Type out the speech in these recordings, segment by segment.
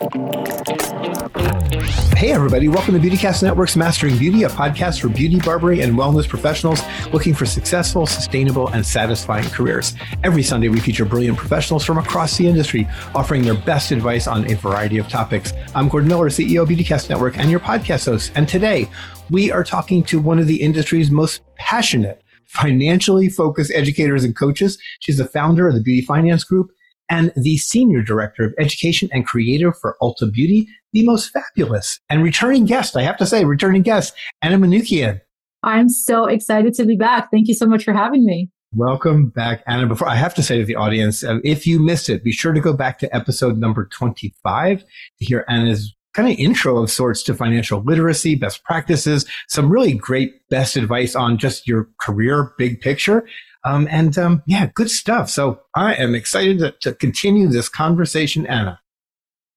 Hey, everybody, welcome to Beautycast Network's Mastering Beauty, a podcast for beauty, barbery, and wellness professionals looking for successful, sustainable, and satisfying careers. Every Sunday, we feature brilliant professionals from across the industry offering their best advice on a variety of topics. I'm Gordon Miller, CEO of Beautycast Network, and your podcast host. And today, we are talking to one of the industry's most passionate, financially focused educators and coaches. She's the founder of the Beauty Finance Group and the Senior Director of Education and Creative for Ulta Beauty, the most fabulous and returning guest, I have to say, returning guest, Anna Manukyan. I'm so excited to be back. Thank you so much for having me. Welcome back, Anna. Before I have to say to the audience, uh, if you missed it, be sure to go back to episode number 25 to hear Anna's kind of intro of sorts to financial literacy, best practices, some really great best advice on just your career big picture. Um, and um, yeah, good stuff. So I am excited to, to continue this conversation, Anna.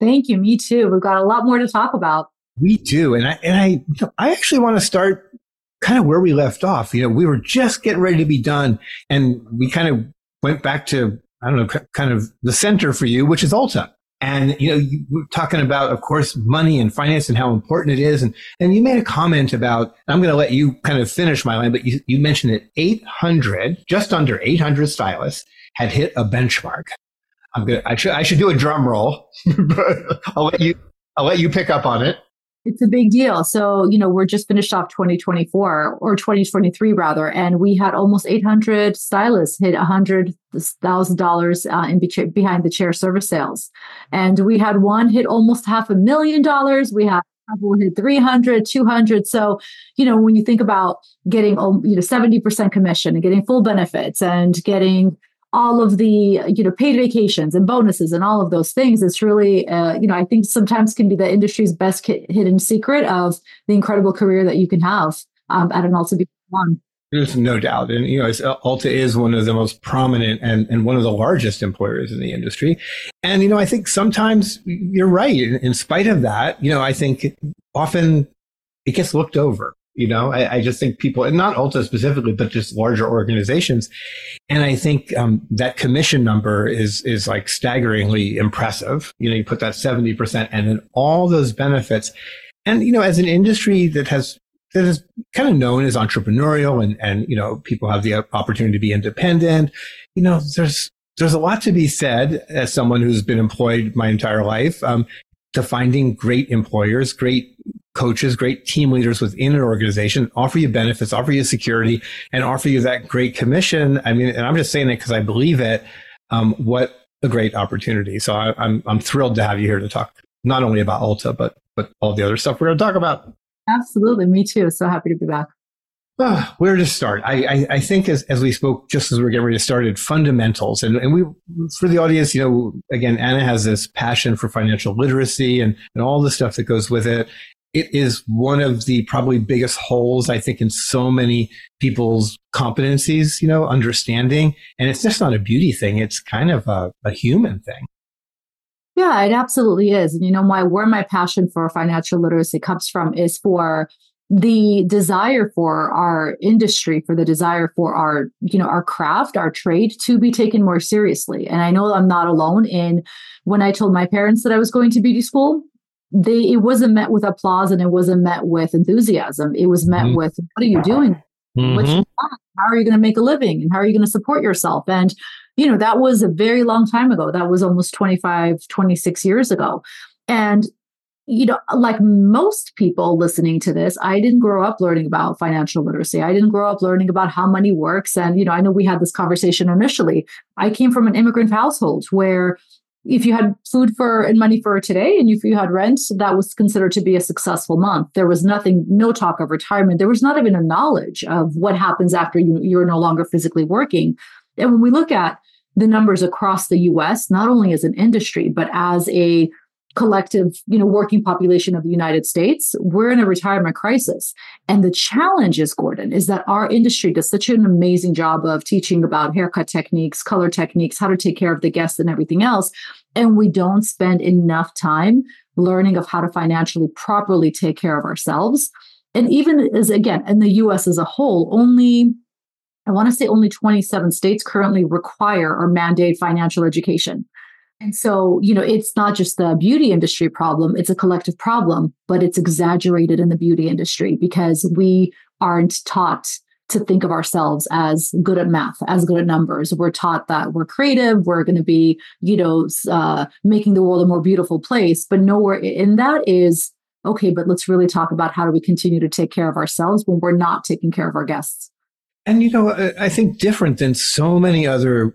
Thank you. Me too. We've got a lot more to talk about. We do, and I and I I actually want to start kind of where we left off. You know, we were just getting ready to be done, and we kind of went back to I don't know, kind of the center for you, which is Ulta. And, you know, you were talking about, of course, money and finance and how important it is. And, and you made a comment about, I'm going to let you kind of finish my line, but you, you mentioned that 800, just under 800 stylists had hit a benchmark. I'm going I should, I should do a drum roll, but I'll let you, I'll let you pick up on it. It's a big deal. So, you know, we're just finished off 2024 or 2023 rather, and we had almost 800 stylists hit $100,000 uh, in be- behind the chair service sales. And we had one hit almost half a million dollars. We had couple hit 300 200 so you know when you think about getting um, you know 70% commission and getting full benefits and getting all of the you know paid vacations and bonuses and all of those things it's really uh, you know i think sometimes can be the industry's best hidden secret of the incredible career that you can have um, at an ulta one. There's no doubt. And you know ulta is one of the most prominent and, and one of the largest employers in the industry. And you know i think sometimes you're right. In, in spite of that you know i think often it gets looked over you know, I, I, just think people, and not Ulta specifically, but just larger organizations. And I think um, that commission number is is like staggeringly impressive. You know, you put that seventy percent, and then all those benefits. And you know, as an industry that has that is kind of known as entrepreneurial, and and you know, people have the opportunity to be independent. You know, there's there's a lot to be said as someone who's been employed my entire life um, to finding great employers, great coaches, great team leaders within an organization, offer you benefits, offer you security, and offer you that great commission. I mean, and I'm just saying it because I believe it. Um, what a great opportunity! So I, I'm I'm thrilled to have you here to talk not only about Ulta, but but all the other stuff we're going to talk about. Absolutely, me too. So happy to be back. Uh, where to start? I, I, I, think as, as we spoke, just as we are getting ready to start, fundamentals. And, and we, for the audience, you know, again, Anna has this passion for financial literacy and, and all the stuff that goes with it it is one of the probably biggest holes, I think, in so many people's competencies, you know, understanding. And it's just not a beauty thing. It's kind of a, a human thing. Yeah, it absolutely is. And you know, my where my passion for financial literacy comes from is for the desire for our industry for the desire for our you know our craft our trade to be taken more seriously and i know i'm not alone in when i told my parents that i was going to beauty school they it wasn't met with applause and it wasn't met with enthusiasm. It was met mm-hmm. with what are you doing? Mm-hmm. How are you going to make a living? And how are you going to support yourself? And you know, that was a very long time ago. That was almost 25, 26 years ago. And you know, like most people listening to this, I didn't grow up learning about financial literacy. I didn't grow up learning about how money works. And, you know, I know we had this conversation initially. I came from an immigrant household where if you had food for and money for today and if you had rent that was considered to be a successful month. There was nothing no talk of retirement. There was not even a knowledge of what happens after you, you're no longer physically working. And when we look at the numbers across the us not only as an industry but as a collective, you know, working population of the United States, we're in a retirement crisis. And the challenge is, Gordon, is that our industry does such an amazing job of teaching about haircut techniques, color techniques, how to take care of the guests and everything else. And we don't spend enough time learning of how to financially properly take care of ourselves. And even as again, in the US as a whole, only I want to say only 27 states currently require or mandate financial education. And so, you know, it's not just the beauty industry problem, it's a collective problem, but it's exaggerated in the beauty industry because we aren't taught to think of ourselves as good at math, as good at numbers. We're taught that we're creative, we're going to be, you know, uh, making the world a more beautiful place. But nowhere in that is, okay, but let's really talk about how do we continue to take care of ourselves when we're not taking care of our guests. And, you know, I think different than so many other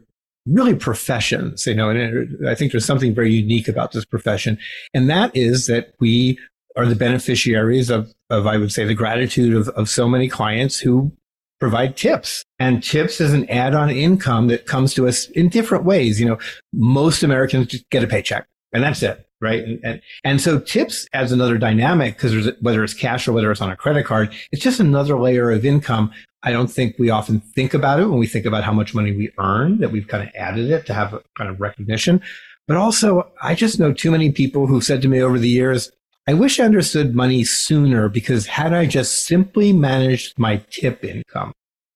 really professions, you know, and I think there's something very unique about this profession. And that is that we are the beneficiaries of, of I would say, the gratitude of, of so many clients who provide tips. And tips is an add-on income that comes to us in different ways. You know, most Americans get a paycheck and that's it. Right. And, and, and so tips adds another dynamic because whether it's cash or whether it's on a credit card, it's just another layer of income I don't think we often think about it when we think about how much money we earn, that we've kind of added it to have a kind of recognition. But also, I just know too many people who've said to me over the years, I wish I understood money sooner because had I just simply managed my tip income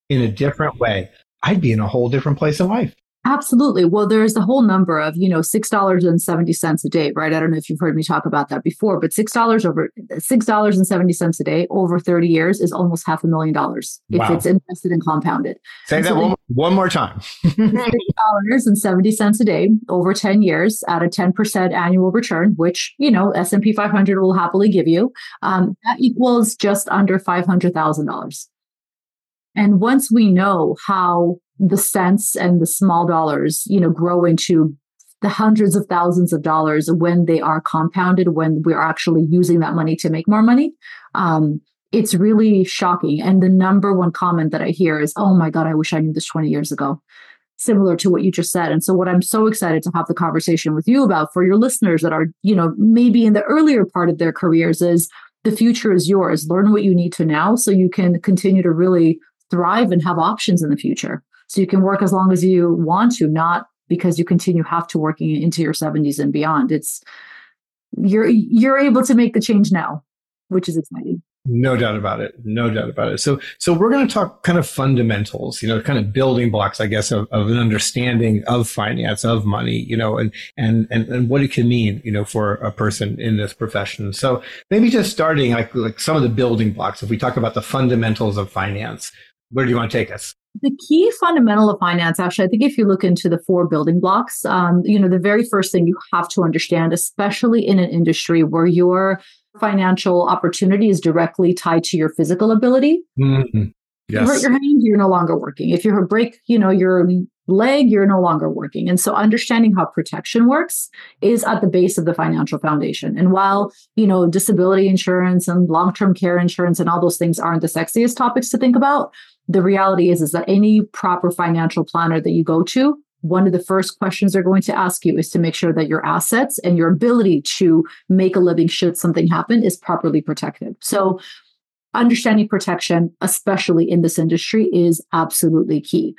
in a different way, I'd be in a whole different place in life. Absolutely. Well, there's a whole number of, you know, $6.70 a day, right? I don't know if you've heard me talk about that before, but $6 over $6.70 a day over 30 years is almost half a million dollars if wow. it's invested and compounded. Say and that so one, one more time. $6.70 a day over 10 years at a 10% annual return, which, you know, S&P 500 will happily give you. Um, that equals just under $500,000. And once we know how the cents and the small dollars, you know, grow into the hundreds of thousands of dollars when they are compounded, when we're actually using that money to make more money. Um, it's really shocking. And the number one comment that I hear is, oh my God, I wish I knew this 20 years ago. Similar to what you just said. And so what I'm so excited to have the conversation with you about for your listeners that are, you know, maybe in the earlier part of their careers is the future is yours. Learn what you need to now so you can continue to really thrive and have options in the future. So you can work as long as you want to, not because you continue have to working into your 70s and beyond. It's you're you're able to make the change now, which is exciting. No doubt about it. No doubt about it. So, so we're going to talk kind of fundamentals, you know, kind of building blocks, I guess, of, of an understanding of finance, of money, you know, and, and, and, and what it can mean, you know, for a person in this profession. So maybe just starting like, like some of the building blocks. If we talk about the fundamentals of finance, where do you want to take us? The key fundamental of finance, actually, I think if you look into the four building blocks, um, you know, the very first thing you have to understand, especially in an industry where your financial opportunity is directly tied to your physical ability. Mm-hmm. Yes. You hurt your hand, you're no longer working. If you break, you know, your leg, you're no longer working. And so understanding how protection works is at the base of the financial foundation. And while, you know, disability insurance and long-term care insurance and all those things aren't the sexiest topics to think about, the reality is is that any proper financial planner that you go to one of the first questions they're going to ask you is to make sure that your assets and your ability to make a living should something happen is properly protected. So understanding protection especially in this industry is absolutely key.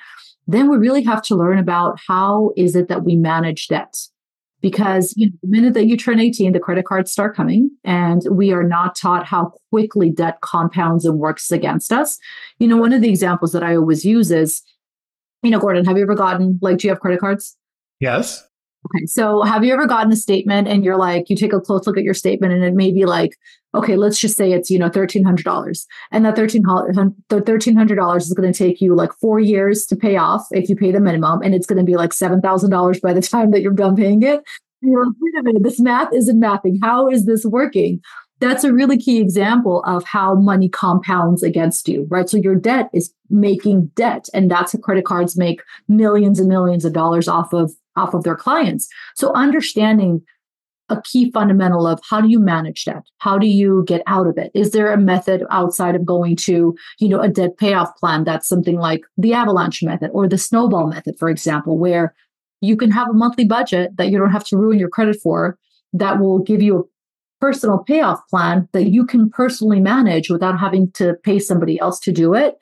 Then we really have to learn about how is it that we manage debt because you know, the minute that you turn 18 the credit cards start coming and we are not taught how quickly debt compounds and works against us. You know one of the examples that i always use is you know gordon have you ever gotten like do you have credit cards? Yes Okay, so have you ever gotten a statement and you're like, you take a close look at your statement and it may be like, okay, let's just say it's, you know, $1,300. And that $1,300 is going to take you like four years to pay off if you pay the minimum. And it's going to be like $7,000 by the time that you're done paying it. You're like, wait a minute, this math isn't mathing. How is this working? That's a really key example of how money compounds against you, right? So your debt is making debt. And that's how credit cards make millions and millions of dollars off of off of their clients. So understanding a key fundamental of how do you manage debt? How do you get out of it? Is there a method outside of going to, you know, a debt payoff plan that's something like the avalanche method or the snowball method, for example, where you can have a monthly budget that you don't have to ruin your credit for that will give you a personal payoff plan that you can personally manage without having to pay somebody else to do it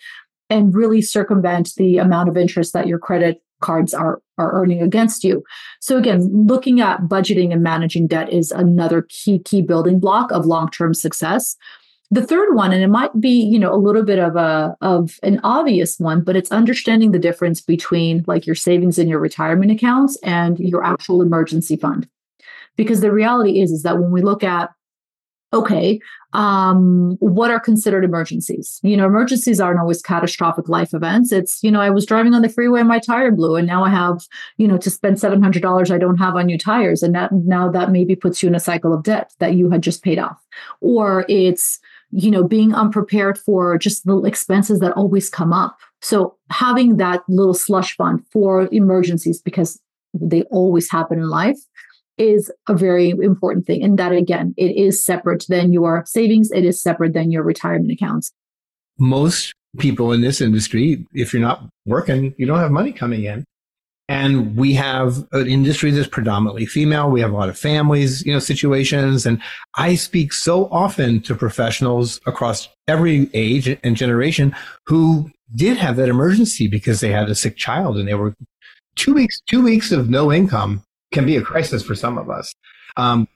and really circumvent the amount of interest that your credit cards are are earning against you. So again, looking at budgeting and managing debt is another key key building block of long-term success. the third one, and it might be, you know, a little bit of a of an obvious one, but it's understanding the difference between like your savings in your retirement accounts and your actual emergency fund. Because the reality is, is that when we look at okay, um, what are considered emergencies? You know, emergencies aren't always catastrophic life events. It's, you know, I was driving on the freeway and my tire blew, and now I have, you know, to spend $700 I don't have on new tires. And that now that maybe puts you in a cycle of debt that you had just paid off. Or it's, you know, being unprepared for just the expenses that always come up. So having that little slush fund for emergencies because they always happen in life is a very important thing. And that again, it is separate than your savings, it is separate than your retirement accounts. Most people in this industry, if you're not working, you don't have money coming in. And we have an industry that's predominantly female. We have a lot of families, you know, situations. And I speak so often to professionals across every age and generation who did have that emergency because they had a sick child and they were two weeks, two weeks of no income can be a crisis for some of us. Um,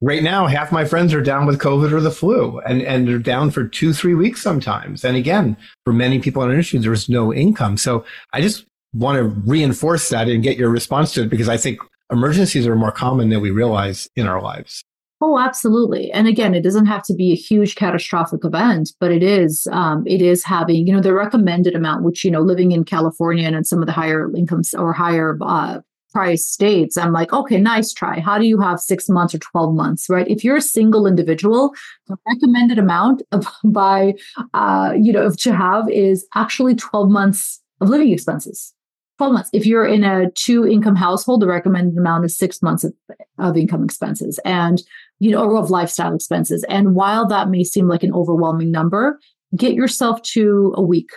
right now, half my friends are down with COVID or the flu, and, and they're down for two, three weeks sometimes. And again, for many people in our industry, there's no income. So I just want to reinforce that and get your response to it because I think emergencies are more common than we realize in our lives. Oh, absolutely. And again, it doesn't have to be a huge catastrophic event, but it is um, it is having you know the recommended amount, which you know living in California and in some of the higher incomes or higher uh, price states, I'm like, okay, nice try. How do you have six months or 12 months, right? If you're a single individual, the recommended amount of by, uh, you know, to have is actually 12 months of living expenses. 12 months. If you're in a two income household, the recommended amount is six months of, of income expenses and, you know, or of lifestyle expenses. And while that may seem like an overwhelming number, get yourself to a week,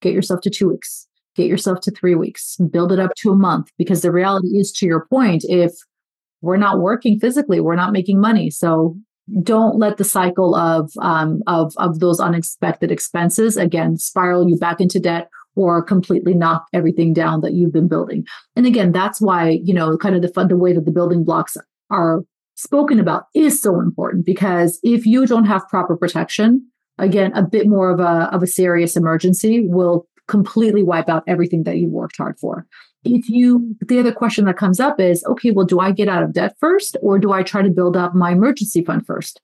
get yourself to two weeks get yourself to three weeks, build it up to a month. Because the reality is, to your point, if we're not working physically, we're not making money. So don't let the cycle of um, of of those unexpected expenses again spiral you back into debt or completely knock everything down that you've been building. And again, that's why you know kind of the fun the way that the building blocks are spoken about is so important because if you don't have proper protection, again, a bit more of a of a serious emergency will completely wipe out everything that you worked hard for. If you, the other question that comes up is, okay, well, do I get out of debt first or do I try to build up my emergency fund first?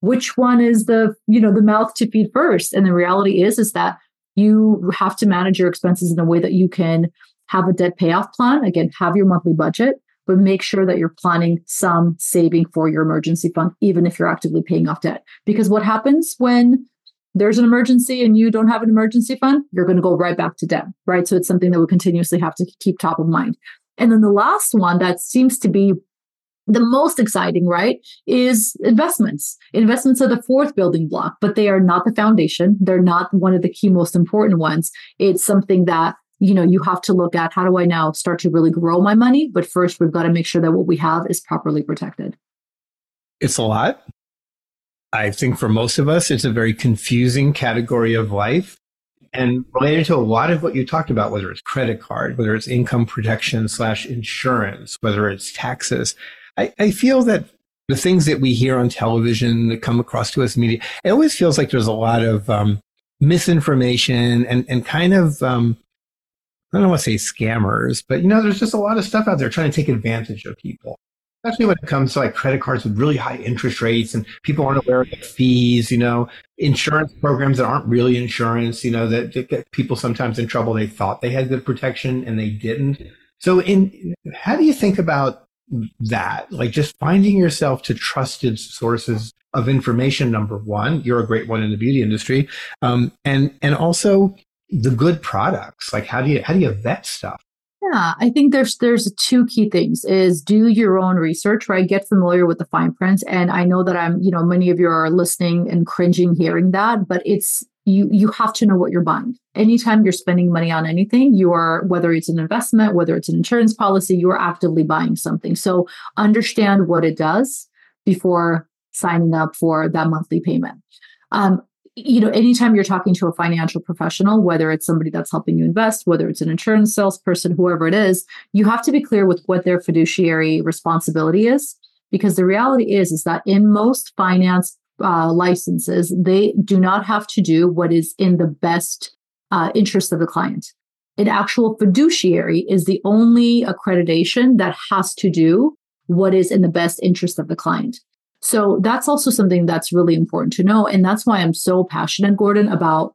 Which one is the, you know, the mouth to feed first? And the reality is, is that you have to manage your expenses in a way that you can have a debt payoff plan. Again, have your monthly budget, but make sure that you're planning some saving for your emergency fund, even if you're actively paying off debt. Because what happens when there's an emergency and you don't have an emergency fund, you're going to go right back to debt, right? So it's something that we continuously have to keep top of mind. And then the last one that seems to be the most exciting, right, is investments. Investments are the fourth building block, but they are not the foundation. They're not one of the key most important ones. It's something that you know you have to look at how do i now start to really grow my money but first we've got to make sure that what we have is properly protected it's a lot I think for most of us, it's a very confusing category of life and related to a lot of what you talked about, whether it's credit card, whether it's income protection slash insurance, whether it's taxes. I, I feel that the things that we hear on television that come across to us media, it always feels like there's a lot of um, misinformation and, and kind of, um, I don't want to say scammers, but you know, there's just a lot of stuff out there trying to take advantage of people especially when it comes to like credit cards with really high interest rates and people aren't aware of the fees, you know, insurance programs that aren't really insurance, you know, that, that get people sometimes in trouble. They thought they had good protection and they didn't. So in how do you think about that? Like just finding yourself to trusted sources of information, number one, you're a great one in the beauty industry. Um, and, and also the good products. Like how do you, how do you vet stuff? Yeah, I think there's there's two key things is do your own research, right? Get familiar with the fine print. And I know that I'm, you know, many of you are listening and cringing hearing that, but it's you you have to know what you're buying. Anytime you're spending money on anything, you are whether it's an investment, whether it's an insurance policy, you are actively buying something. So understand what it does before signing up for that monthly payment. Um, you know, anytime you're talking to a financial professional, whether it's somebody that's helping you invest, whether it's an insurance salesperson, whoever it is, you have to be clear with what their fiduciary responsibility is. Because the reality is, is that in most finance uh, licenses, they do not have to do what is in the best uh, interest of the client. An actual fiduciary is the only accreditation that has to do what is in the best interest of the client. So that's also something that's really important to know. And that's why I'm so passionate, Gordon, about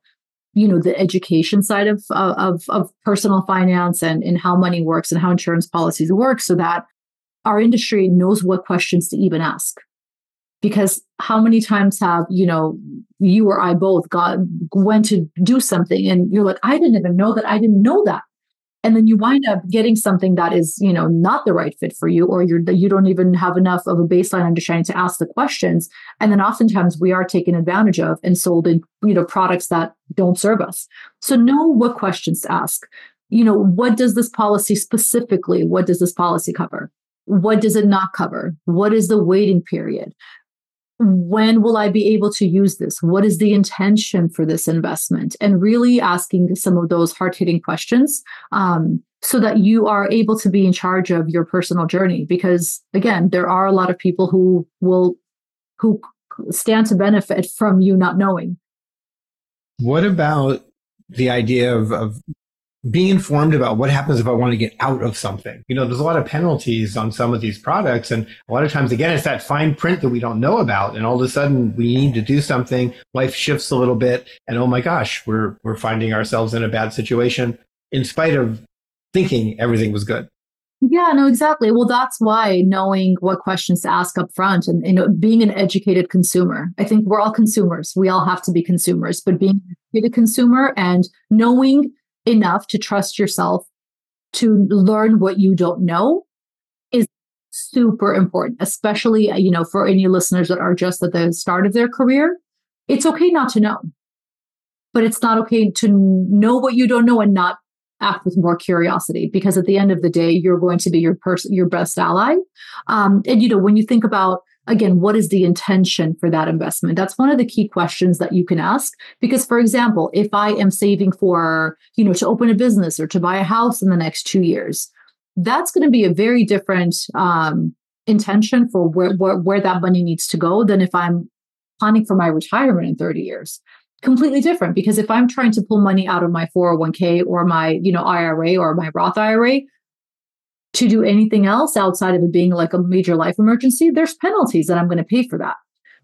you know the education side of of, of personal finance and, and how money works and how insurance policies work so that our industry knows what questions to even ask because how many times have you know you or i both got went to do something and you're like i didn't even know that i didn't know that and then you wind up getting something that is you know not the right fit for you or you're you don't even have enough of a baseline understanding to ask the questions. And then oftentimes we are taken advantage of and sold in you know products that don't serve us. So know what questions to ask. You know what does this policy specifically what does this policy cover? What does it not cover? What is the waiting period when will I be able to use this? What is the intention for this investment? And really asking some of those hard hitting questions um, so that you are able to be in charge of your personal journey. Because again, there are a lot of people who will, who stand to benefit from you not knowing. What about the idea of, of being informed about what happens if I want to get out of something. You know, there's a lot of penalties on some of these products. And a lot of times, again, it's that fine print that we don't know about. And all of a sudden we need to do something. Life shifts a little bit. And oh my gosh, we're, we're finding ourselves in a bad situation in spite of thinking everything was good. Yeah, no, exactly. Well, that's why knowing what questions to ask up front and know, being an educated consumer. I think we're all consumers. We all have to be consumers, but being educated consumer and knowing enough to trust yourself to learn what you don't know is super important, especially, you know, for any listeners that are just at the start of their career. It's okay not to know, but it's not okay to know what you don't know and not act with more curiosity because at the end of the day, you're going to be your person, your best ally. Um, and, you know, when you think about again, what is the intention for that investment? That's one of the key questions that you can ask. Because, for example, if I am saving for, you know, to open a business or to buy a house in the next two years, that's going to be a very different um, intention for where, where, where that money needs to go than if I'm planning for my retirement in 30 years completely different because if i'm trying to pull money out of my 401k or my you know ira or my roth ira to do anything else outside of it being like a major life emergency, there's penalties that I'm going to pay for that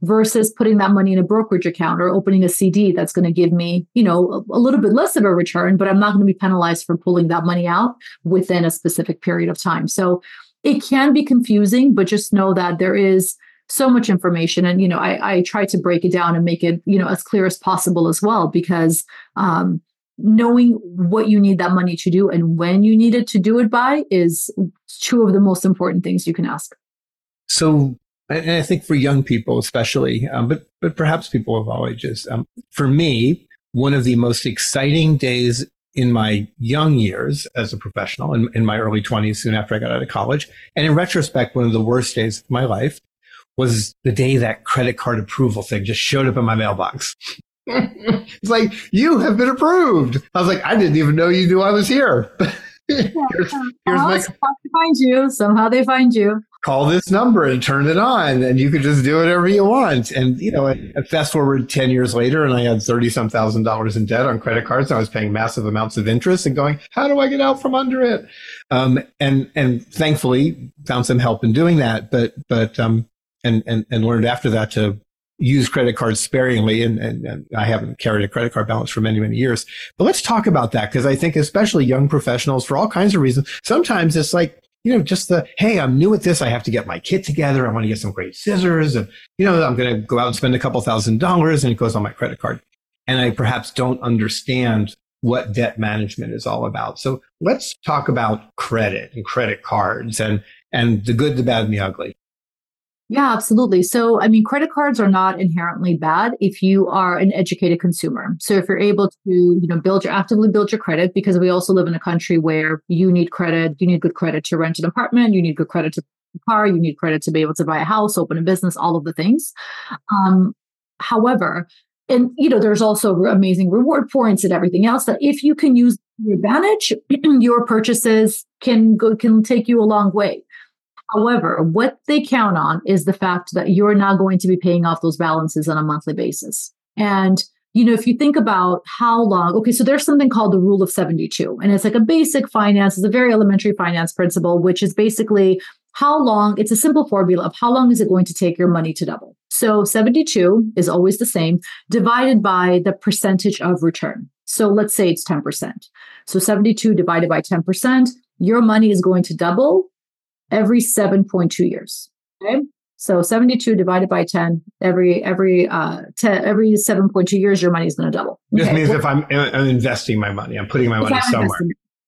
versus putting that money in a brokerage account or opening a CD that's going to give me, you know, a, little bit less of a return, but I'm not going to be penalized for pulling that money out within a specific period of time. So it can be confusing, but just know that there is so much information and you know I, I try to break it down and make it you know as clear as possible as well because um, knowing what you need that money to do and when you need it to do it by is two of the most important things you can ask. So, and I think for young people especially, um, but but perhaps people of all ages, um, for me, one of the most exciting days in my young years as a professional, in, in my early 20s, soon after I got out of college, and in retrospect, one of the worst days of my life was the day that credit card approval thing just showed up in my mailbox. It's like, you have been approved. I was like, I didn't even know you knew I was here. here's, here's my find you. Somehow they find you. Call this number and turn it on, and you can just do whatever you want. And you know, fast forward ten years later, and I had thirty some thousand dollars in debt on credit cards, and I was paying massive amounts of interest, and going, "How do I get out from under it?" Um, and and thankfully found some help in doing that, but but um, and and and learned after that to use credit cards sparingly and, and, and, I haven't carried a credit card balance for many, many years. But let's talk about that because I think especially young professionals for all kinds of reasons, sometimes it's like, you know, just the, hey, I'm new at this. I have to get my kit together. I want to get some great scissors and, you know, I'm going to go out and spend a couple thousand dollars and it goes on my credit card. And I perhaps don't understand what debt management is all about. So let's talk about credit and credit cards and, and the good, the bad, and the ugly. Yeah, absolutely. So, I mean, credit cards are not inherently bad if you are an educated consumer. So, if you're able to, you know, build your actively build your credit, because we also live in a country where you need credit, you need good credit to rent an apartment, you need good credit to car, you need credit to be able to buy a house, open a business, all of the things. Um, however, and you know, there's also amazing reward points and everything else that if you can use your advantage, your purchases can go can take you a long way. However, what they count on is the fact that you're not going to be paying off those balances on a monthly basis. And you know, if you think about how long, okay, so there's something called the rule of 72, and it's like a basic finance, it's a very elementary finance principle, which is basically how long, it's a simple formula of how long is it going to take your money to double. So 72 is always the same, divided by the percentage of return. So let's say it's 10%. So 72 divided by 10%, your money is going to double every 7.2 years. Okay. So 72 divided by 10 every every uh 10, every 7.2 years your money is going to double. This means if I'm, I'm, investing my money, I'm putting my money somewhere.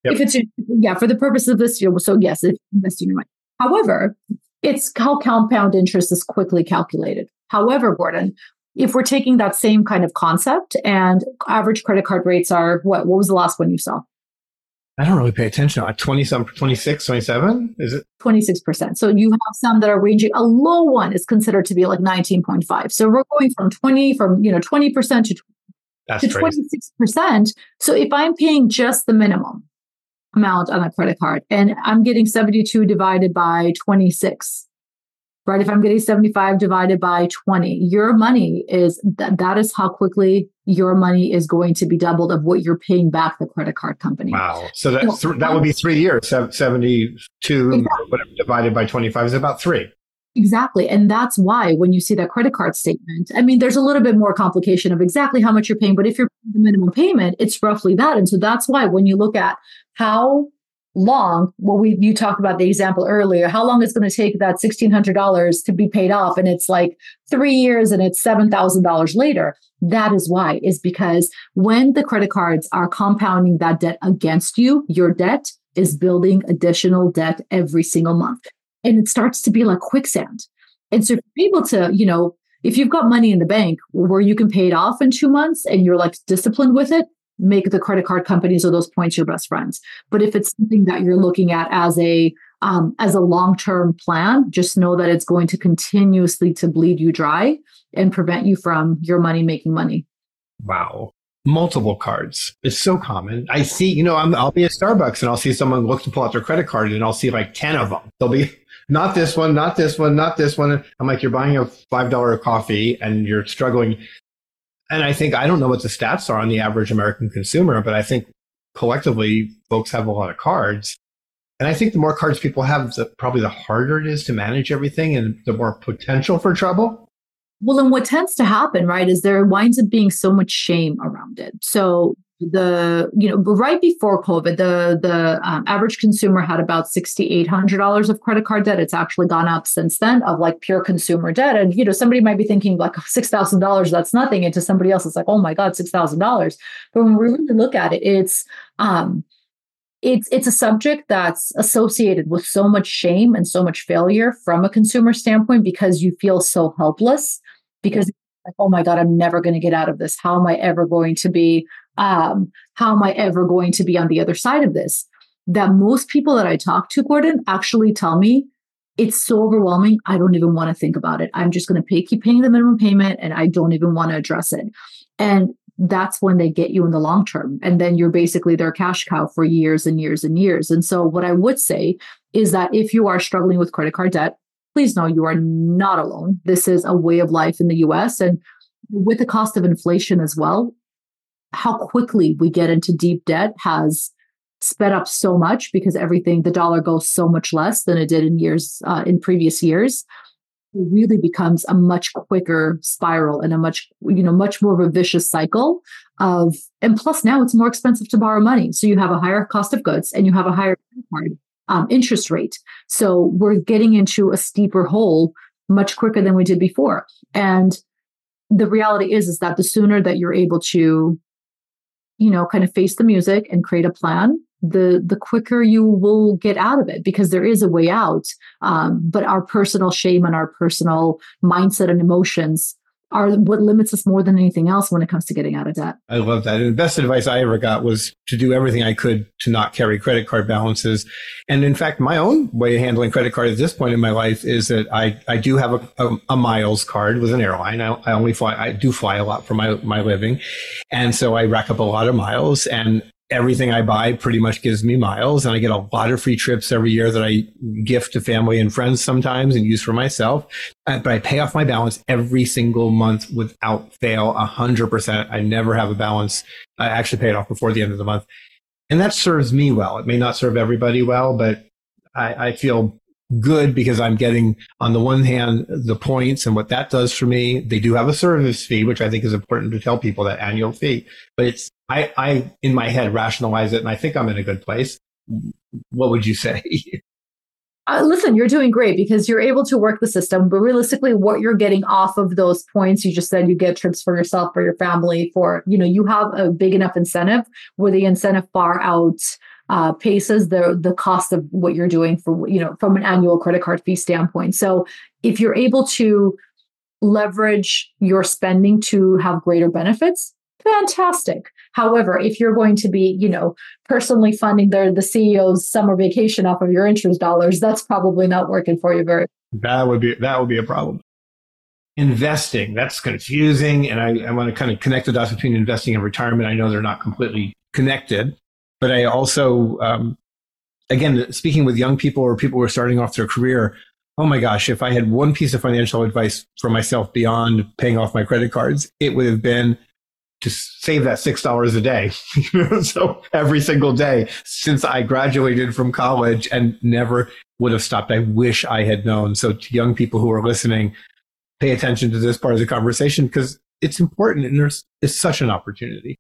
Yep. If it's yeah, for the purpose of this, so yes, if investing your money. However, it's how compound interest is quickly calculated. However, Gordon, if we're taking that same kind of concept and average credit card rates are what what was the last one you saw? I don't really pay attention. Like 20 some 26, 27? Is it? 26%. So you have some that are ranging a low one is considered to be like 19.5. So we're going from 20 from, you know, 20% to That's to 26%. So if I'm paying just the minimum amount on a credit card and I'm getting 72 divided by 26, right? If I'm getting 75 divided by 20, your money is th- that is how quickly your money is going to be doubled of what you're paying back the credit card company. Wow. So that, th- that would be three years. 72 exactly. whatever, divided by 25 is about three. Exactly. And that's why when you see that credit card statement, I mean, there's a little bit more complication of exactly how much you're paying, but if you're paying the minimum payment, it's roughly that. And so that's why when you look at how long well we you talked about the example earlier how long it's going to take that $1600 to be paid off and it's like three years and it's $7000 later. That is why is because when the credit cards are compounding that debt against you your debt is building additional debt every single month. And it starts to be like quicksand. And so you're able to you know if you've got money in the bank where you can pay it off in two months and you're like disciplined with it make the credit card companies or those points your best friends. But if it's something that you're looking at as a um, as a long term plan, just know that it's going to continuously to bleed you dry and prevent you from your money making money. Wow. Multiple cards. It's so common. I see, you know, i will be at Starbucks and I'll see someone look to pull out their credit card and I'll see like 10 of them. They'll be not this one, not this one, not this one. I'm like, you're buying a $5 coffee and you're struggling and I think I don't know what the stats are on the average American consumer, but I think collectively folks have a lot of cards. And I think the more cards people have, the, probably the harder it is to manage everything and the more potential for trouble. Well, and what tends to happen, right, is there winds up being so much shame around it. So the you know right before covid the the um, average consumer had about $6800 of credit card debt it's actually gone up since then of like pure consumer debt and you know somebody might be thinking like $6000 that's nothing and to somebody else it's like oh my god $6000 but when we really look at it it's um it's it's a subject that's associated with so much shame and so much failure from a consumer standpoint because you feel so helpless because like, oh my God, I'm never going to get out of this. How am I ever going to be? Um, how am I ever going to be on the other side of this? That most people that I talk to, Gordon, actually tell me it's so overwhelming. I don't even want to think about it. I'm just going to pay, keep paying the minimum payment and I don't even want to address it. And that's when they get you in the long term. And then you're basically their cash cow for years and years and years. And so, what I would say is that if you are struggling with credit card debt, please know you are not alone. This is a way of life in the US. And with the cost of inflation as well, how quickly we get into deep debt has sped up so much because everything, the dollar goes so much less than it did in years, uh, in previous years. It really becomes a much quicker spiral and a much, you know, much more of a vicious cycle of, and plus now it's more expensive to borrow money. So you have a higher cost of goods and you have a higher um, interest rate. So we're getting into a steeper hole much quicker than we did before. And the reality is, is that the sooner that you're able to, you know, kind of face the music and create a plan, the the quicker you will get out of it because there is a way out. Um, but our personal shame and our personal mindset and emotions are what limits us more than anything else when it comes to getting out of debt. I love that. And the best advice I ever got was to do everything I could to not carry credit card balances. And in fact, my own way of handling credit card at this point in my life is that I, I do have a, a, a miles card with an airline. I, I only fly, I do fly a lot for my, my living. And so I rack up a lot of miles and everything I buy pretty much gives me miles and I get a lot of free trips every year that I gift to family and friends sometimes and use for myself. Uh, but I pay off my balance every single month without fail, a hundred percent. I never have a balance. I actually pay it off before the end of the month. And that serves me well. It may not serve everybody well, but I, I feel good because I'm getting, on the one hand, the points and what that does for me. They do have a service fee, which I think is important to tell people that annual fee, but it's, I, I, in my head, rationalize it and I think I'm in a good place. What would you say? Uh, listen, you're doing great because you're able to work the system, but realistically, what you're getting off of those points, you just said you get trips for yourself, for your family, for, you know, you have a big enough incentive where the incentive far out uh, paces the the cost of what you're doing for you know from an annual credit card fee standpoint. So if you're able to leverage your spending to have greater benefits, fantastic. However, if you're going to be, you know, personally funding the the CEO's summer vacation off of your interest dollars, that's probably not working for you very. That would be that would be a problem. Investing that's confusing, and I, I want to kind of connect the dots between investing and retirement. I know they're not completely connected, but I also, um, again, speaking with young people or people who are starting off their career, oh my gosh, if I had one piece of financial advice for myself beyond paying off my credit cards, it would have been to save that six dollars a day. so every single day since I graduated from college and never would have stopped. I wish I had known. So to young people who are listening, pay attention to this part of the conversation because it's important and there's it's such an opportunity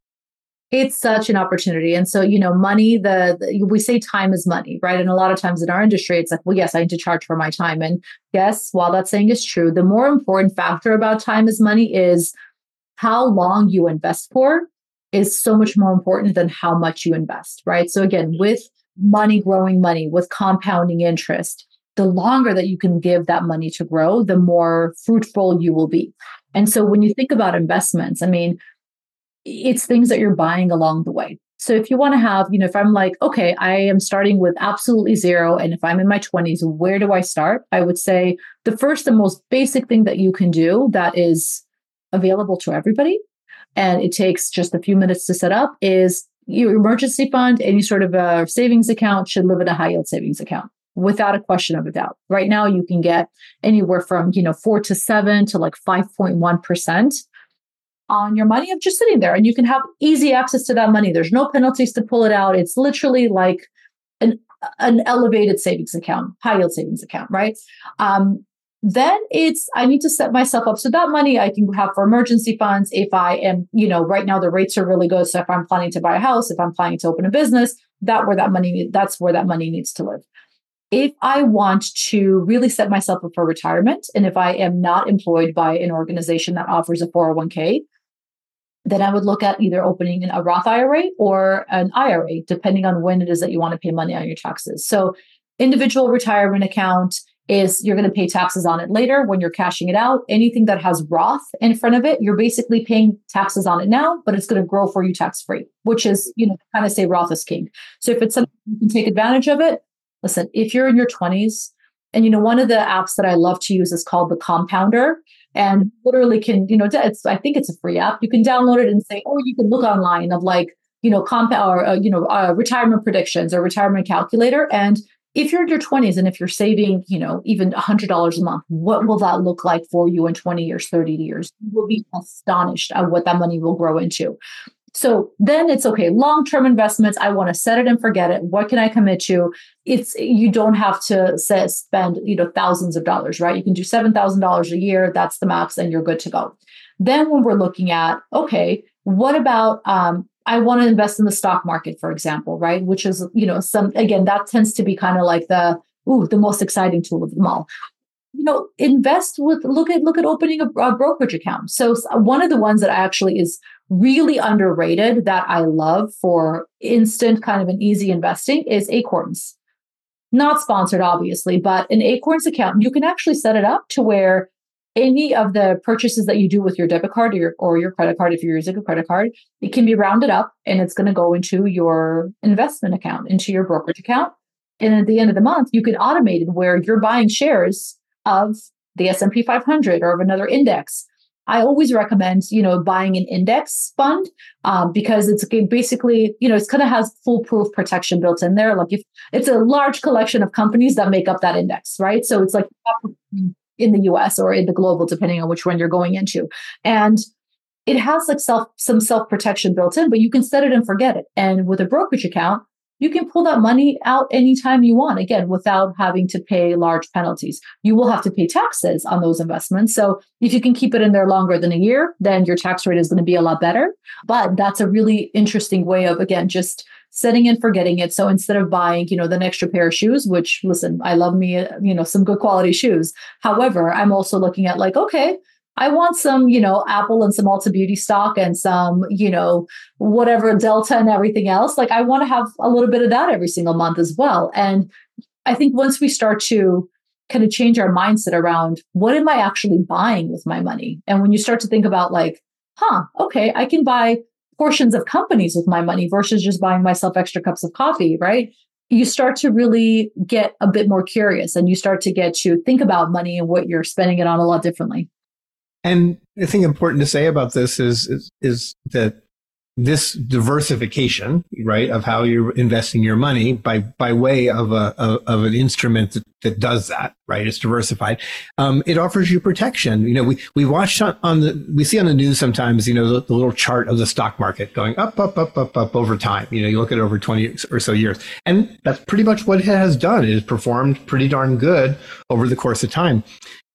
it's such an opportunity. And so you know money the, the, we say time is money right? And a lot of times in our industry it's like well yes i need to charge for my time. And yes while that saying is true the more important factor about time is money is how long you invest for is so much more important than how much you invest right? So again with money growing money with compounding interest the longer that you can give that money to grow the more fruitful you will be. And so when you think about investments i mean it's things that you're buying along the way. So if you want to have, you know, if I'm like, okay, I am starting with absolutely zero, and if I'm in my 20s, where do I start? I would say the first and most basic thing that you can do that is available to everybody, and it takes just a few minutes to set up is your emergency fund, any sort of a savings account should live in a high yield savings account without a question of a doubt. Right now, you can get anywhere from, you know, four to seven to like 5.1% on your money of just sitting there and you can have easy access to that money. There's no penalties to pull it out. It's literally like an, an elevated savings account, high yield savings account, right? Um, then it's I need to set myself up so that money I can have for emergency funds if I am, you know, right now the rates are really good. So if I'm planning to buy a house, if I'm planning to open a business, that where that money that's where that money needs to live. If I want to really set myself up for retirement, and if I am not employed by an organization that offers a 401k, then I would look at either opening a Roth IRA or an IRA, depending on when it is that you want to pay money on your taxes. So, individual retirement account is you're going to pay taxes on it later when you're cashing it out. Anything that has Roth in front of it, you're basically paying taxes on it now, but it's going to grow for you tax free, which is, you know, kind of say Roth is king. So, if it's something you can take advantage of it, listen, if you're in your 20s, and you know, one of the apps that I love to use is called the Compounder and literally can, you know, it's, I think it's a free app. You can download it and say, oh, you can look online of like, you know, compound or, uh, you know, uh, retirement predictions or retirement calculator. And if you're in your 20s and if you're saving, you know, even $100 a month, what will that look like for you in 20 years, 30 years? You will be astonished at what that money will grow into. So then it's okay. Long term investments, I want to set it and forget it. What can I commit to? It's you don't have to say, spend you know thousands of dollars, right? You can do seven thousand dollars a year. That's the max, and you're good to go. Then when we're looking at okay, what about um, I want to invest in the stock market, for example, right? Which is you know some again that tends to be kind of like the ooh the most exciting tool of them all you know invest with look at look at opening a, a brokerage account so one of the ones that actually is really underrated that I love for instant kind of an easy investing is Acorns. Not sponsored, obviously, but an Acorns account, you can actually set it up to where any of the purchases that you do with your debit card or your, or your credit card, if you're using a credit card, it can be rounded up and it's going to go into your investment account, into your brokerage account. And at the end of the month, you can automate it where you're buying shares of the S&P 500 or of another index I always recommend, you know, buying an index fund um, because it's basically, you know, it's kind of has foolproof protection built in there. Like if it's a large collection of companies that make up that index, right? So it's like in the US or in the global, depending on which one you're going into. And it has like self some self protection built in, but you can set it and forget it. And with a brokerage account, you can pull that money out anytime you want, again, without having to pay large penalties. You will have to pay taxes on those investments. So if you can keep it in there longer than a year, then your tax rate is going to be a lot better. But that's a really interesting way of, again, just setting and forgetting it. So instead of buying, you know, the extra pair of shoes, which listen, I love me, you know, some good quality shoes. However, I'm also looking at like, okay, I want some, you know, Apple and some Ulta Beauty stock and some, you know, whatever Delta and everything else. Like I want to have a little bit of that every single month as well. And I think once we start to kind of change our mindset around what am I actually buying with my money? And when you start to think about like, huh, okay, I can buy portions of companies with my money versus just buying myself extra cups of coffee, right? You start to really get a bit more curious and you start to get to think about money and what you're spending it on a lot differently. And I think important to say about this is, is, is that this diversification, right, of how you're investing your money by by way of a of, an instrument that, that, does that, right? It's diversified. Um, it offers you protection. You know, we we watch on, on, the we see on the news sometimes, you know, the, the, little chart of the stock market going up, up, up, up, up over time. You know, you look at over twenty or so years, and that's pretty much what it has done. It has performed pretty darn good over the course of time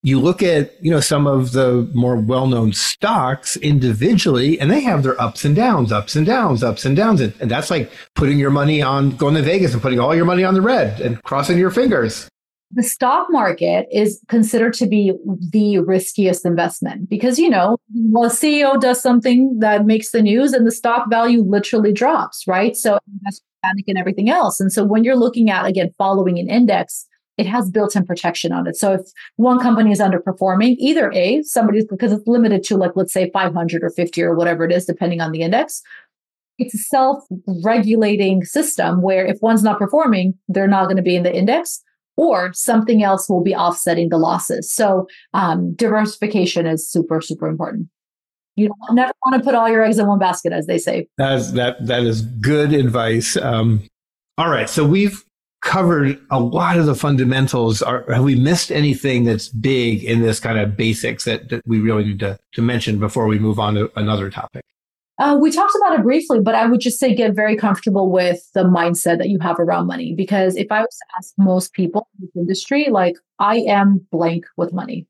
you look at you know some of the more well-known stocks individually and they have their ups and downs ups and downs ups and downs. And, and, that's like putting your money on going to vegas and putting all your money on the red and crossing your fingers. The stock market is considered to be the riskiest investment because you know well ceo does something that makes the news and the stock value literally drops right? So panic and everything else. And so when you're looking at again following an index it has built-in protection on it. So if one company is underperforming, either A, somebody's because it's limited to like let's say 500 or 50 or whatever it is, depending on the index. It's a self-regulating system where if one's not performing, they're not going to be in the index, or something else will be offsetting the losses. So um, diversification is super super important. You don't never want to put all your eggs in one basket, as they say. That's that that is good advice. Um, all right, so we've covered a lot of the fundamentals. Are, have we missed anything that's big in this kind of basics that, that we really need to, to mention before we move on to another topic? Uh, we talked about it briefly, but I would just say get very comfortable with the mindset that you have around money. Because if I was to ask most people in this industry, like, I am blank with money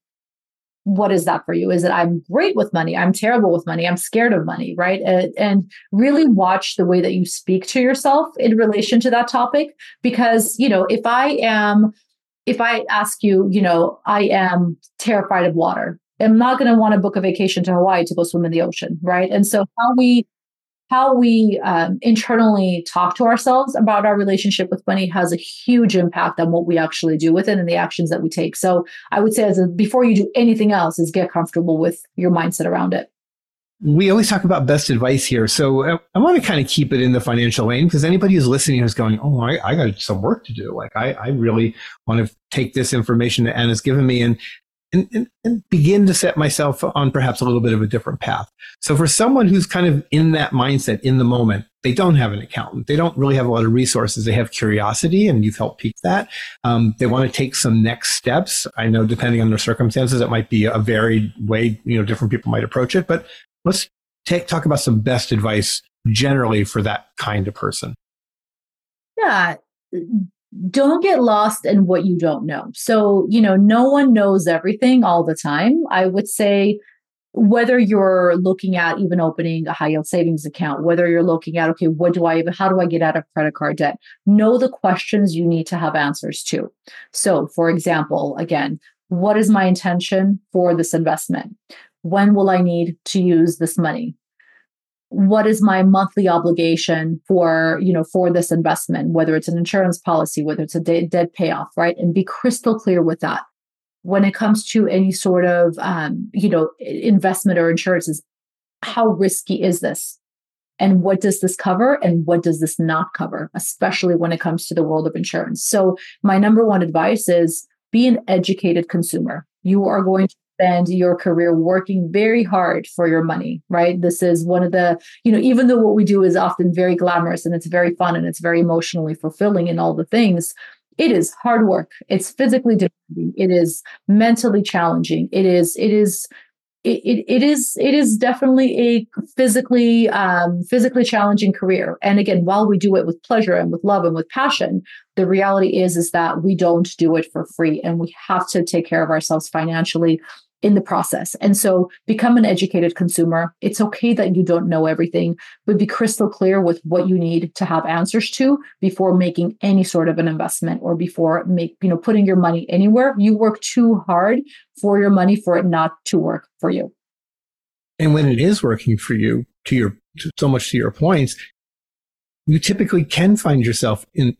what is that for you? Is it I'm great with money? I'm terrible with money. I'm scared of money, right? And, really watch the way that you speak to yourself in relation to that topic. Because, you know, if I am, if I ask you, you know, I am terrified of water, I'm not going to want to book a vacation to Hawaii to go swim in the ocean, right? And so how we how we um, internally talk to ourselves about our relationship with money has a huge impact on what we actually do with it and the actions that we take. So I would say, as a, before you do anything else, is get comfortable with your mindset around it. We always talk about best advice here. So I, I want to kind of keep it in the financial lane because anybody who's listening is going, Oh, I, I got some work to do. Like I, I really want to take this information that Anna's given me and and, and, and, begin to set myself on perhaps a little bit of a different path. So for someone who's kind of in that mindset in the moment, they don't have an accountant. They don't really have a lot of resources. They have curiosity and you've helped pique that. Um, they want to take some next steps. I know depending on their circumstances, it might be a varied way, you know, different people might approach it, but let's take, talk about some best advice generally for that kind of person. Yeah don't get lost in what you don't know. So, you know, no one knows everything all the time. I would say whether you're looking at even opening a high yield savings account, whether you're looking at, okay, what do I even, how do I get out of credit card debt? Know the questions you need to have answers to. So, for example, again, what is my intention for this investment? When will I need to use this money? What is my monthly obligation for you know for this investment whether it's an insurance policy whether it's a dead payoff right? And be crystal clear with that. When it comes to any sort of um, you know investment or insurances how risky is this? And what does this cover and what does this not cover especially when it comes to the world of insurance? So my number one advice is be an educated consumer. You are going to spend your career working very hard for your money, right? This is one of the, you know, even though what we do is often very glamorous and it's very fun and it's very emotionally fulfilling and all the things, it is hard work. It's physically demanding. It is mentally challenging. It is, it is, it, it, it is it is definitely a physically um, physically challenging career and again while we do it with pleasure and with love and with passion the reality is is that we don't do it for free and we have to take care of ourselves financially in the process. And so become an educated consumer. It's okay that you don't know everything, but be crystal clear with what you need to have answers to before making any sort of an investment or before make, you know, putting your money anywhere. You work too hard for your money for it not to work for you. And when it is working for you, to your so much to your points, you typically can find yourself in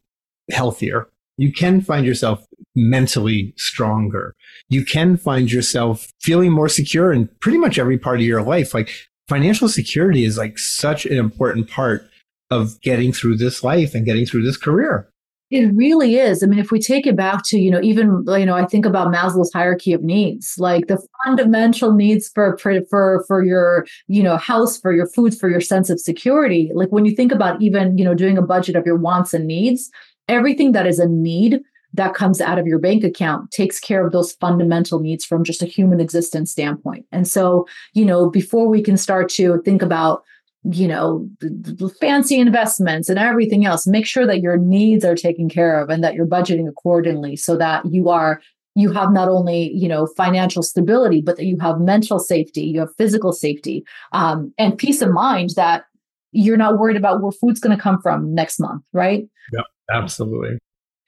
healthier. You can find yourself mentally stronger. You can find yourself feeling more secure in pretty much every part of your life. Like financial security is like such an important part of getting through this life and getting through this career. It really is. I mean, if we take it back to, you know, even, you know, I think about Maslow's hierarchy of needs, like the fundamental needs for, for, for your, you know, house, for your food, for your sense of security. Like when you think about even, you know, doing a budget of your wants and needs, everything that is a need that comes out of your bank account takes care of those fundamental needs from just a human existence standpoint. And so, you know, before we can start to think about you know the, the fancy investments and everything else make sure that your needs are taken care of and that you're budgeting accordingly so that you are you have not only you know financial stability but that you have mental safety you have physical safety um, and peace of mind that you're not worried about where food's going to come from next month right yeah absolutely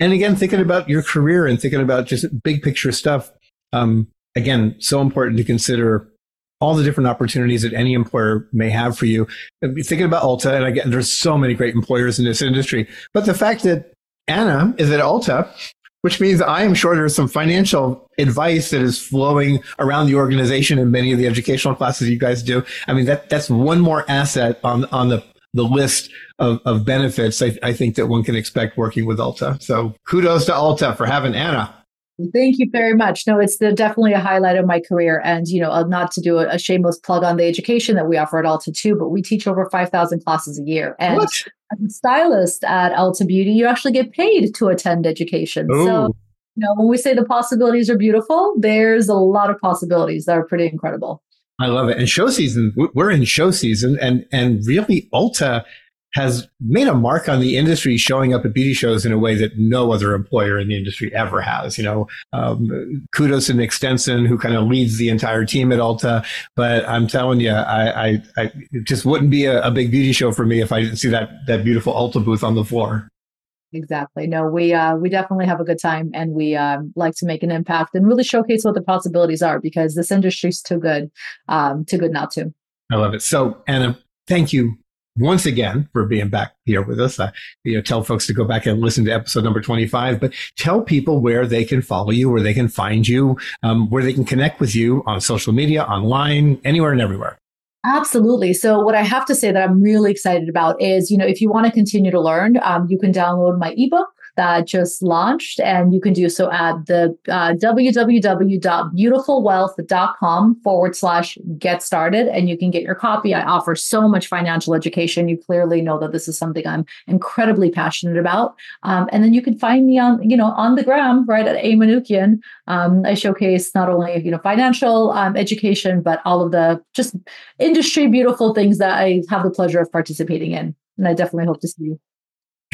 and again, thinking about your career and thinking about just big picture stuff. Um, again, so important to consider all the different opportunities that any employer may have for you. Thinking about Ulta, and again, there's so many great employers in this industry, but the fact that Anna is at Ulta, which means I am sure there's some financial advice that is flowing around the organization in many of the educational classes you guys do. I mean, that that's one more asset on on the the list of, of benefits I, I think that one can expect working with Ulta. So kudos to Ulta for having Anna. Thank you very much. No, it's the, definitely a highlight of my career. And, you know, uh, not to do a, a, shameless plug on the education that we offer at Ulta too, but we teach over 5,000 classes a year. And what? as a stylist at Ulta Beauty, you actually get paid to attend education. Ooh. So, you know, when we say the possibilities are beautiful, there's a lot of possibilities that are pretty incredible. I love it. And show season, we're in show season, and and really Ulta has made a mark on the industry showing up at beauty shows in a way that no other employer in the industry ever has. You know, um, kudos to Nick Stenson, who kind of leads the entire team at Ulta. But I'm telling you, I, I, I it just wouldn't be a, a, big beauty show for me if I didn't see that, that beautiful Ulta booth on the floor. Exactly. No, we uh, we definitely have a good time, and we um, like to make an impact and really showcase what the possibilities are because this industry is too good, um, too good not to. I love it. So, Anna, thank you once again for being back here with us. Uh, you know, tell folks to go back and listen to episode number 25, but tell people where they can follow you, where they can find you, um, where they can connect with you on social media, online, anywhere and everywhere. Absolutely. So, what I have to say that I'm really excited about is, you know, if you want to continue to learn, um, you can download my ebook that just launched, and you can do so at the uh, www.beautifulwealth.com forward slash get started, and you can get your copy. I offer so much financial education. You clearly know that this is something I'm incredibly passionate about. Um, and then you can find me on, you know, on the gram, right at A Manukyan. Um, I showcase not only, you know, financial um, education, but all of the just industry beautiful things that I have the pleasure of participating in. And I definitely hope to see you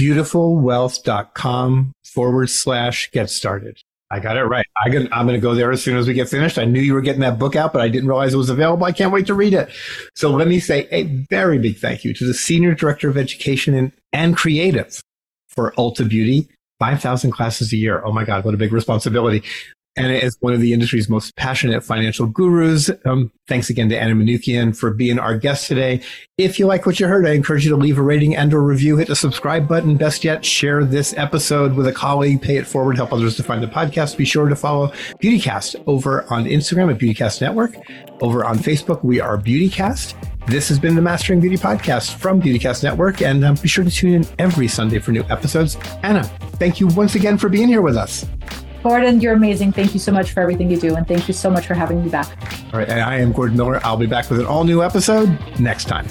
beautifulwealth.com forward slash get started. I got it right. I am going to go there as soon as we get finished. I knew you were getting that book out, but I didn't realize it was available. I can't wait to read it. So let me say a very big thank you to the Senior Director of Education and, and Creative for Ulta Beauty. 5,000 classes a year. Oh my God, what a big responsibility and is one of the industry's most passionate financial gurus. Um, thanks again to Anna Manukyan for being our guest today. If you like what you heard, I encourage you to leave a rating and or review. Hit the subscribe button. Best yet, share this episode with a colleague. Pay it forward. Help others to find the podcast. Be sure to follow BeautyCast over on Instagram at BeautyCast Network. Over on Facebook, we are BeautyCast. This has been the Mastering Beauty Podcast from BeautyCast Network, and um, be sure to tune in every Sunday for new episodes. Anna, thank you once again for being here with us. Gordon, you're amazing. Thank you so much for everything you do. And thank you so much for having me back. All right. And I am Gordon Miller. I'll be back with an all new episode next time.